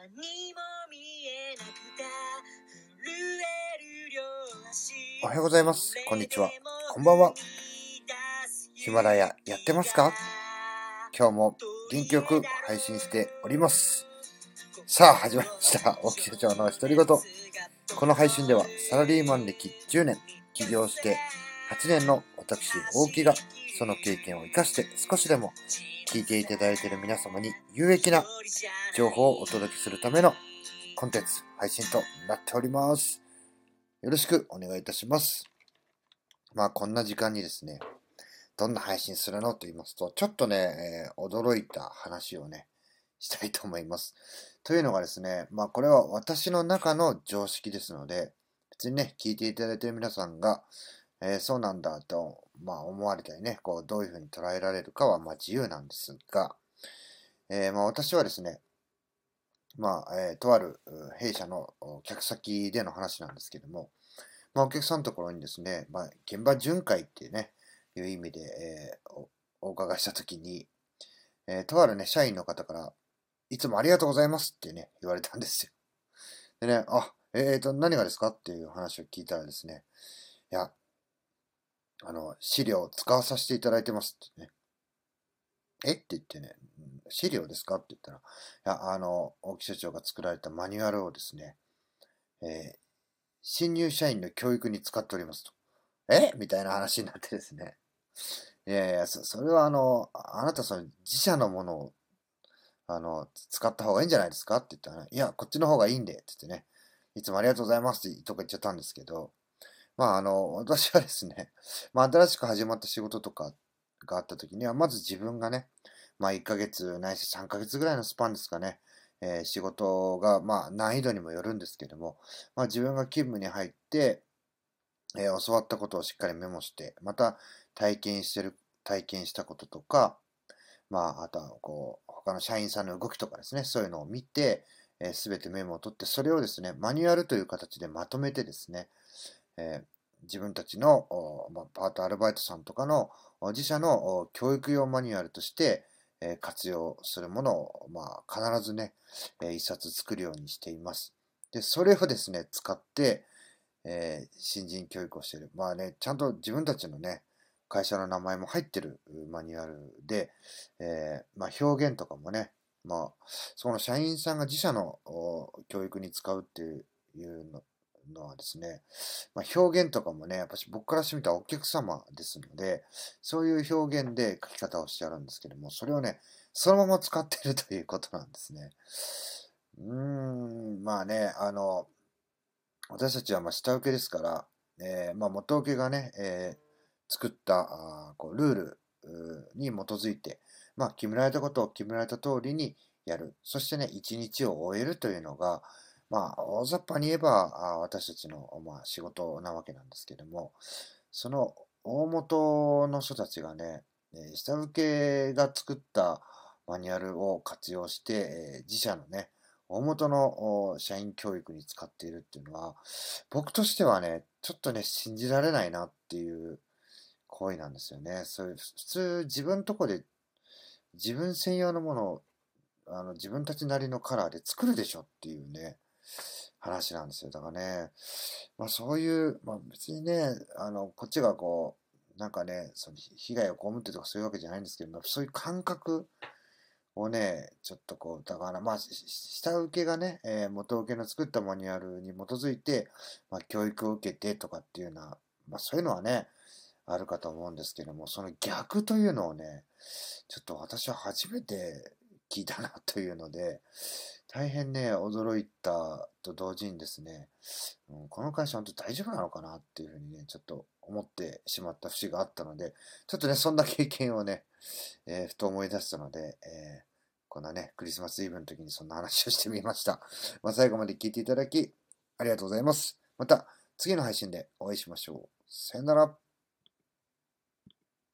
何も見え？ないおはようございます。こんにちは。こんばんは。ヒマラヤやってますか？今日も元気よく配信しております。さあ、始まりました。沖社長の独り言。この配信ではサラリーマン歴10年、起業して8年の私、大木がその経験を活かして少しでも聞いていただいている皆様に有益な情報をお届けするためのコンテンツ配信となっております。よろしくお願いいたします。まあこんな時間にですね、どんな配信するのと言いますと、ちょっとね、えー驚いた話をね、したいと思います。というのがですね、まあこれは私の中の常識ですので、別にね、聞いていただいている皆さんが、えーそうなんだと、まあ思われたりね、こうどういうふうに捉えられるかはまあ自由なんですが、えーまあ私はですね、まあ、えーとある弊社の客先での話なんですけども、まあ、お客さんのところにですね、まあ、現場巡回っていうね、いう意味で、えーお伺いしたときに、えーとあるね、社員の方から、いつもありがとうございますってね、言われたんですよ。でね、あ、えーと、何がですかっていう話を聞いたらですね、いや、あの、資料を使わさせていただいてますってね。え？って言ってね、資料ですか？って言ったら、いや、あの、大木社長が作られたマニュアルをですね、えー新入社員の教育に使っておりますと。え？みたいな話になってですね。いやいや、そそれはあの、あなたその自社のものを、あの、使った方がいいんじゃないですか？って言ったら、いや、こっちの方がいいんで、って言ってね、いつもありがとうございますってとか言っちゃったんですけど、まあ、あの、私はですね、まあ、新しく始まった仕事とかがあった時には、まず自分がね、まあ、1ヶ月ないし3ヶ月ぐらいのスパンですかね、えー仕事が、まあ、難易度にもよるんですけども、まあ、自分が勤務に入って、えー教わったことをしっかりメモして、また体験してる、体験したこととか、まあ、あとは、こう、他の社員さんの動きとかですね、そういうのを見て、す、べ、てメモを取って、それをですね、マニュアルという形でまとめてですね、え自分たちの、ま、パートアルバイトさんとかの自社の教育用マニュアルとして、え活用するものを、まあ、必ずね、えー一冊作るようにしています。で、それをですね、使って、えー新人教育をしている。まあね、ちゃんと自分たちのね、会社の名前も入ってるマニュアルで、えーまあ、表現とかもね、まあ、その社員さんが自社の教育に使うっていういうののはですね、まあ、表現とかもね、やっぱし僕からしてみたらお客様ですので、そういう表現で書き方をしてあるんですけども、それをね、そのまま使ってるということなんですね。うーん、まあね、あの、私たちはま下請けですから、えーまあ、元請けがね、えー作ったあこうルールに基づいて、まあ、決められたことを決められた通りにやる。そしてね、一日を終えるというのが、まあ、大雑把に言えば、私たちの、まあ、仕事なわけなんですけども、その大元の人たちがね、下請けが作ったマニュアルを活用して、自社のね、大元の社員教育に使っているっていうのは、僕としてはね、ちょっとね、信じられないなっていう行為なんですよね。そういう、普通自分とこで自分専用のものをあの自分たちなりのカラーで作るでしょっていうね、話なんですよ。だからね、まあそういう、まあ別にね、あの、こっちがこう、なんかね、その被害を被ってとかそういうわけじゃないんですけども、そういう感覚をね、ちょっとこう、だからまあ、下請けがね、えー元請けの作ったマニュアルに基づいて、まあ教育を受けてとかっていうような、まあそういうのはね、あるかと思うんですけども、その逆というのをね、ちょっと私は初めて聞いたなというので、大変ね、驚いたと同時にですね、うんこの会社本当大丈夫なのかなっていうふうにね、ちょっと思ってしまった節があったので、ちょっとね、そんな経験をね、えーふと思い出したので、えーこんなね、クリスマスイブの時にそんな話をしてみました。まあ、最後まで聞いていただき、ありがとうございます。また、次の配信でお会いしましょう。さよなら。